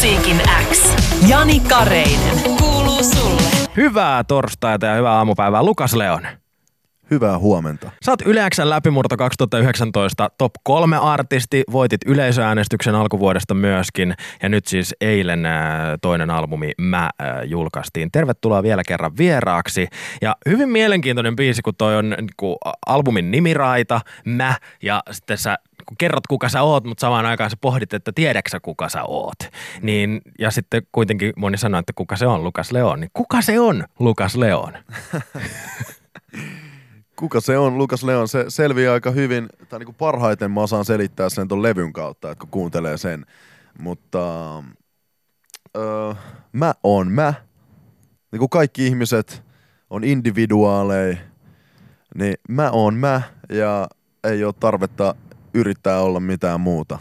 musiikin X. Jani Kareinen. Kuuluu sulle. Hyvää torstaita ja hyvää aamupäivää, Lukas Leon. Hyvää huomenta. Sä oot Yle Xn läpimurto 2019 top 3 artisti, voitit yleisöäänestyksen alkuvuodesta myöskin ja nyt siis eilen ää, toinen albumi Mä ää, julkaistiin. Tervetuloa vielä kerran vieraaksi ja hyvin mielenkiintoinen biisi, kun toi on kun albumin nimiraita, Mä ja sitten sä kun kerrot kuka sä oot, mutta samaan aikaan sä pohdit, että tiedäksä kuka sä oot. Niin, ja sitten kuitenkin moni sanoo, että kuka se on Lukas Leon. Niin kuka se on Lukas Leon? Kuka se on, Lukas Leon? Se selviää aika hyvin, tai niin kuin parhaiten mä osaan selittää sen ton levyn kautta, että kun kuuntelee sen. Mutta öö, mä oon mä. Niin kuin kaikki ihmiset on individuaaleja, niin mä oon mä ja ei ole tarvetta yrittää olla mitään muuta.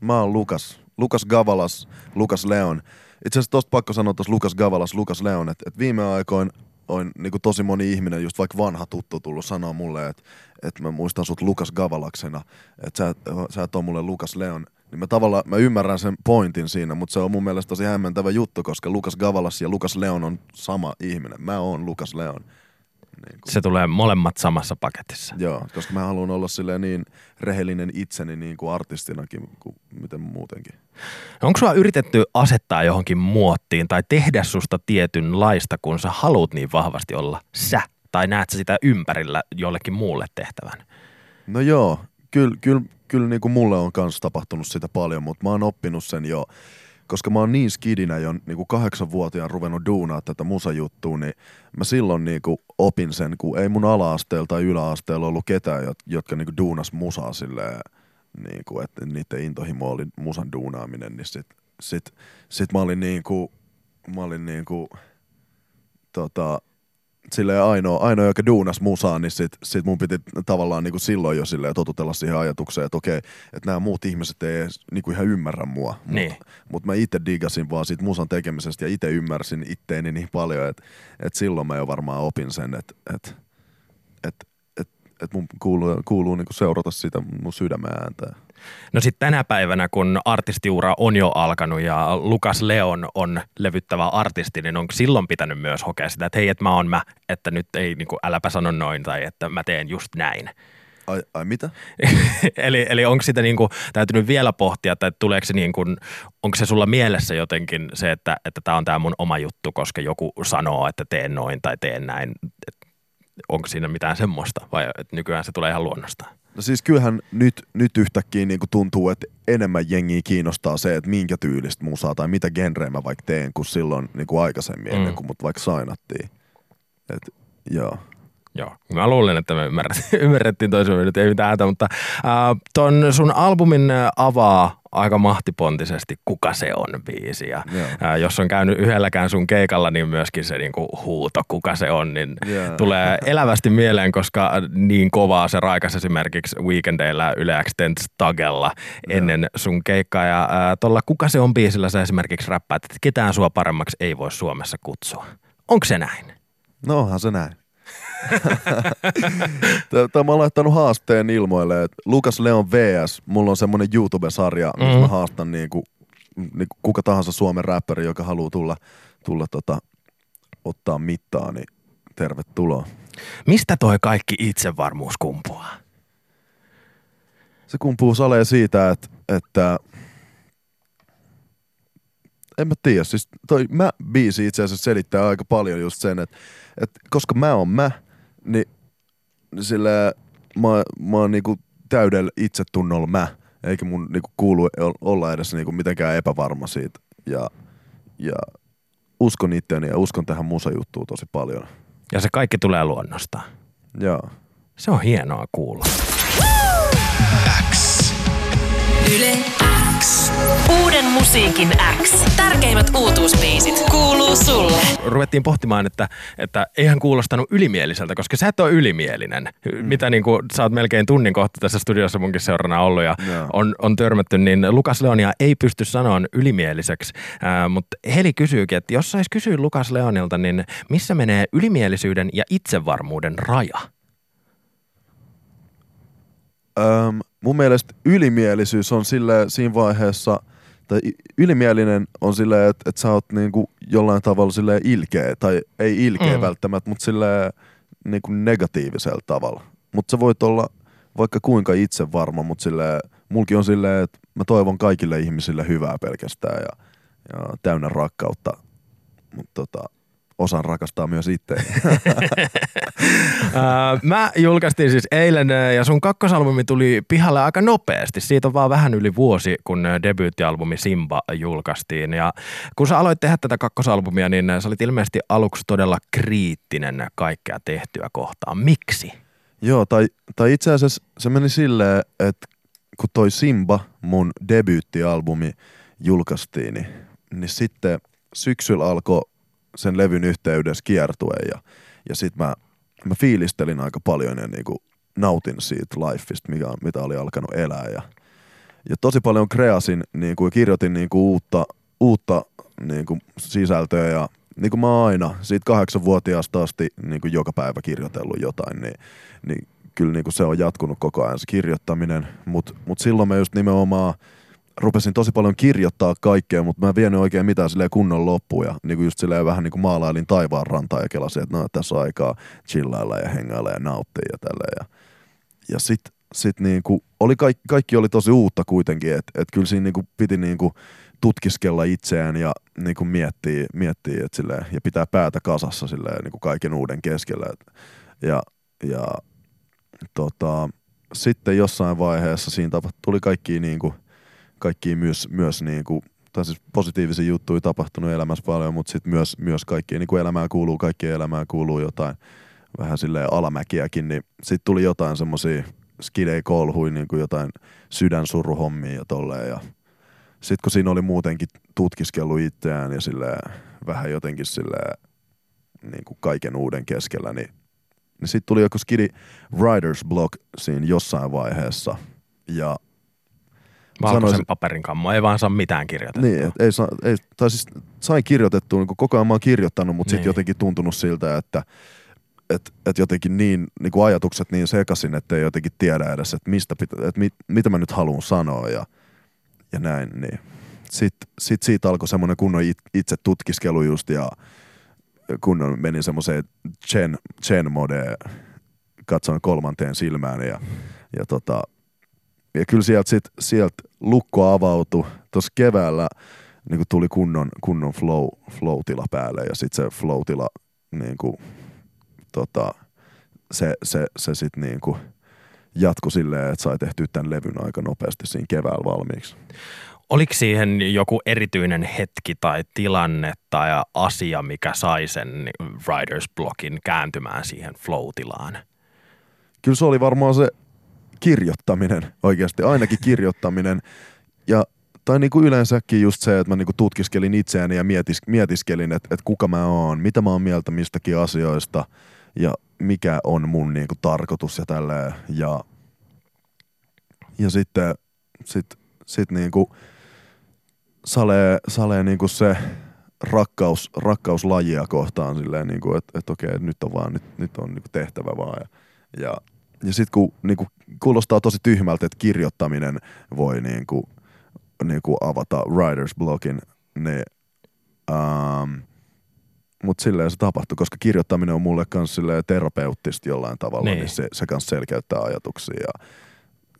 Mä oon Lukas. Lukas Gavalas, Lukas Leon. Itse asiassa tosta pakko sanoa tuossa Lukas Gavalas, Lukas Leon, että et viime aikoin on niin tosi moni ihminen, just vaikka vanha tuttu tullut sanoa mulle, että et mä muistan sut Lukas Gavalaksena, että sä, sä et ole mulle Lukas Leon. Niin mä tavallaan, mä ymmärrän sen pointin siinä, mutta se on mun mielestä tosi hämmentävä juttu, koska Lukas Gavalas ja Lukas Leon on sama ihminen. Mä oon Lukas Leon. Niin kuin. Se tulee molemmat samassa paketissa. Joo, koska mä haluan olla silleen niin rehellinen itseni niin kuin artistinakin kuin miten muutenkin. No onko sua yritetty asettaa johonkin muottiin tai tehdä susta tietynlaista, kun sä haluat niin vahvasti olla sä? Tai näet sä sitä ympärillä jollekin muulle tehtävän? No joo, kyllä, kyllä, kyllä niin kuin mulle on kanssa tapahtunut sitä paljon, mutta mä oon oppinut sen jo koska mä oon niin skidinä jo niin kuin kahdeksanvuotiaan ruvennut duunaa tätä musajuttua, niin mä silloin niin kuin opin sen, kun ei mun ala-asteella tai yläasteella ollut ketään, jotka niin kuin duunas musaa silleen, niin kuin, että niiden intohimo oli musan duunaaminen, niin sit, sit, sit mä olin niin kuin, mä olin niin kuin, tota, silleen ainoa, ainoa, joka duunas musaa, niin sit, sit mun piti tavallaan niin kuin silloin jo silleen totutella siihen ajatukseen, että okei, että nämä muut ihmiset ei edes niin kuin ihan ymmärrä mua. Niin. Mutta mut mä itse digasin vaan siitä musan tekemisestä ja itse ymmärsin itteeni niin paljon, että, että silloin mä jo varmaan opin sen, että, että, että, että, että mun kuuluu, kuuluu niin kuin seurata sitä mun sydämen ääntä. No sitten tänä päivänä, kun artistiura on jo alkanut ja Lukas Leon on levyttävä artisti, niin onko silloin pitänyt myös hokea sitä, että hei, että mä oon mä, että nyt ei niin kuin, äläpä sano noin tai että mä teen just näin. Ai, ai mitä? eli, eli onko sitä niin kuin, täytynyt vielä pohtia, että tuleeko se niin kuin, onko se sulla mielessä jotenkin se, että tämä että on tämä mun oma juttu, koska joku sanoo, että teen noin tai teen näin. onko siinä mitään semmoista vai että nykyään se tulee ihan luonnostaan? No siis kyllähän nyt, nyt yhtäkkiä niin tuntuu, että enemmän jengiä kiinnostaa se, että minkä tyylistä musaa tai mitä genreä mä vaikka teen, kuin silloin niin kuin aikaisemmin, mm. ennen kuin mut vaikka sainattiin. Et, joo. Joo, mä luulen, että me ymmärrettiin, ymmärrettiin toisemme nyt, ei mitään hätä, mutta äh, ton sun albumin avaa aika mahtipontisesti Kuka se on biisi. Ja, ää, jos on käynyt yhdelläkään sun keikalla, niin myöskin se niinku huuto Kuka se on, niin yeah. tulee elävästi mieleen, koska niin kovaa se raikas esimerkiksi weekendeillä Yle Extent Tagella ennen yeah. sun keikkaa. Ja tuolla Kuka se on biisillä sä esimerkiksi räppäät, että ketään sua paremmaksi ei voi Suomessa kutsua. Onko se näin? No onhan se näin. Tämä mä oon laittanut haasteen ilmoille, että Lukas Leon VS, mulla on semmonen YouTube-sarja, missä mm-hmm. mä haastan niinku, niinku kuka tahansa Suomen räppäri, joka haluaa tulla, tulla tota, ottaa mittaa, niin tervetuloa. Mistä toi kaikki itsevarmuus kumpuaa? Se kumpuu saleen siitä, että, että en mä tiedä, siis toi mä biisi itse asiassa selittää aika paljon just sen, että, että koska mä oon mä, niin sillä mä, mä oon niinku täydellä itsetunnolla mä, eikä mun niinku kuulu olla edes niinku mitenkään epävarma siitä. Ja, ja uskon itteeni ja uskon tähän musajuttuun tosi paljon. Ja se kaikki tulee luonnosta. Joo. Se on hienoa kuulla. X. Yle X. Uuden musiikin X. Tärkeimmät uutuusbiisit kuuluu sulle. Ruvettiin pohtimaan, että, että eihän kuulostanut ylimieliseltä, koska sä et ole ylimielinen. Mm. Mitä niin kuin, sä oot melkein tunnin kohta tässä studiossa munkin seurana ollut ja no. on, on törmätty, niin Lukas Leonia ei pysty sanoa ylimieliseksi. Äh, mutta Heli kysyykin, että jos sais kysyä Lukas Leonilta, niin missä menee ylimielisyyden ja itsevarmuuden raja? Öm, mun mielestä ylimielisyys on sille siinä vaiheessa – tai ylimielinen on silleen, että, että sä oot niinku jollain tavalla silleen ilkeä, tai ei ilkeä mm. välttämättä, mutta silleen niinku negatiivisella tavalla. Mutta sä voit olla vaikka kuinka itse varma, mutta silleen, mulki on silleen, että mä toivon kaikille ihmisille hyvää pelkästään ja, ja täynnä rakkautta. Mutta tota, osaan rakastaa myös itse. Mä julkaistiin siis eilen ja sun kakkosalbumi tuli pihalle aika nopeasti. Siitä on vaan vähän yli vuosi, kun debyyttialbumi Simba julkaistiin. Ja kun sä aloit tehdä tätä kakkosalbumia, niin sä olit ilmeisesti aluksi todella kriittinen kaikkea tehtyä kohtaan. Miksi? Joo, tai, tai itse asiassa se meni silleen, että kun toi Simba, mun debyyttialbumi, julkaistiin, niin, niin sitten syksyllä alkoi sen levyn yhteydessä kiertue ja, ja sit mä, mä fiilistelin aika paljon ja niinku nautin siitä lifeista, mikä, mitä oli alkanut elää ja, ja tosi paljon kreasin niinku, ja kirjoitin niinku uutta, uutta niinku sisältöä ja niin kuin mä aina, siitä kahdeksanvuotiaasta asti niin kuin joka päivä kirjoitellut jotain, niin, niin kyllä niin kuin se on jatkunut koko ajan se kirjoittaminen, mutta mut silloin mä just nimenomaan – rupesin tosi paljon kirjoittaa kaikkea, mutta mä en vienyt oikein mitään silleen kunnon loppuja. Niin kuin just silleen vähän niin kuin maalailin taivaan rantaa ja kelasin, että no tässä on aikaa chillailla ja hengailla ja nauttia ja tälleen. Ja, ja sit, sit niin kuin, oli kaikki, kaikki oli tosi uutta kuitenkin, että et kyllä siinä niin kuin piti niin kuin tutkiskella itseään ja niin kuin miettiä, miettiä että silleen, ja pitää päätä kasassa silleen, niin kuin kaiken uuden keskellä. Et, ja, ja tota, sitten jossain vaiheessa siinä tuli kaikki niin kuin kaikki myös, myös niin kuin, tai siis positiivisia juttuja tapahtunut elämässä paljon, mutta sitten myös, myös kaikki niin kuin elämään kuuluu, kaikki elämään kuuluu jotain vähän silleen alamäkiäkin, niin sitten tuli jotain semmoisia skidei kolhui, niin kuin jotain sydänsuruhommia ja tolleen. Ja sitten kun siinä oli muutenkin tutkiskellut itseään ja silleen, vähän jotenkin silleen, niin kuin kaiken uuden keskellä, niin, niin sitten tuli joku skidi writer's block siinä jossain vaiheessa. Ja Valkoisen sanoisin, paperin kammo, ei vaan saa mitään kirjoitettua. Niin, ei saa, ei, tai siis sain kirjoitettua, niin koko ajan mä oon kirjoittanut, mutta niin. sitten jotenkin tuntunut siltä, että et, et jotenkin niin, niin kuin ajatukset niin sekaisin, että ei jotenkin tiedä edes, että, mistä pitä, että mit, mitä mä nyt haluan sanoa ja, ja näin. Niin. Sitten sit siitä alkoi semmoinen kunnon itse tutkiskelu just ja kunnon meni semmoiseen chen, chen mode katsoin kolmanteen silmään ja, ja tota, ja kyllä sieltä sit, sielt lukko avautui. Tuossa keväällä niin tuli kunnon, kunnon flow, flow-tila päälle ja sitten se flow-tila niin kuin, tota, se, se, se sitten niin kuin jatkui silleen, että sai tehtyä tämän levyn aika nopeasti siinä keväällä valmiiksi. Oliko siihen joku erityinen hetki tai tilanne tai asia, mikä sai sen writer's blockin kääntymään siihen flow-tilaan? Kyllä se oli varmaan se kirjoittaminen oikeasti, ainakin kirjoittaminen. Ja tai niin kuin yleensäkin just se, että mä niin kuin tutkiskelin itseäni ja mietis, mietiskelin, että, että kuka mä oon, mitä mä oon mieltä mistäkin asioista ja mikä on mun niin kuin tarkoitus ja tälleen. Ja, ja sitten sit, sit niin kuin salee, salee niin kuin se rakkaus, rakkaus lajia kohtaan silleen, niin kuin, että, että okei, nyt on vaan, nyt, nyt on niin kuin tehtävä vaan. Ja, ja ja sitten kun niinku, kuulostaa tosi tyhmältä, että kirjoittaminen voi niinku, niinku avata writer's blockin, niin ähm, mutta silleen se tapahtui, koska kirjoittaminen on mulle myös terapeuttista jollain tavalla, niin, niin. se, se kanssa selkeyttää ajatuksia ja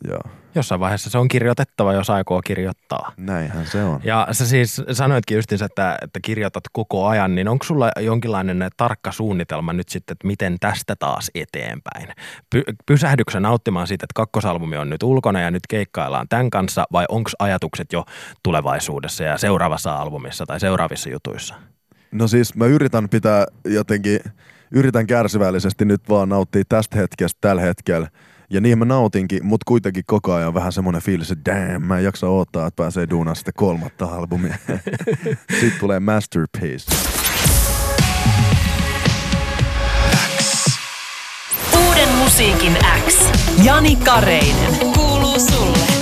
Joo. Jossain vaiheessa se on kirjoitettava, jos aikoo kirjoittaa. Näinhän se on. Ja sä siis sanoitkin justiinsa, että, että kirjoitat koko ajan, niin onko sulla jonkinlainen tarkka suunnitelma nyt sitten, että miten tästä taas eteenpäin? Py, pysähdyksä nauttimaan siitä, että kakkosalbumi on nyt ulkona ja nyt keikkaillaan tämän kanssa, vai onko ajatukset jo tulevaisuudessa ja seuraavassa albumissa tai seuraavissa jutuissa? No siis mä yritän pitää jotenkin, yritän kärsivällisesti nyt vaan nauttia tästä hetkestä tällä hetkellä – ja niin mä nautinkin, mutta kuitenkin koko ajan vähän semmoinen fiilis, että damn, mä en jaksa odottaa, että pääsee duunaan sitten kolmatta albumia. sitten tulee Masterpiece. Uuden musiikin X. Jani Kareinen. Kuuluu sulle.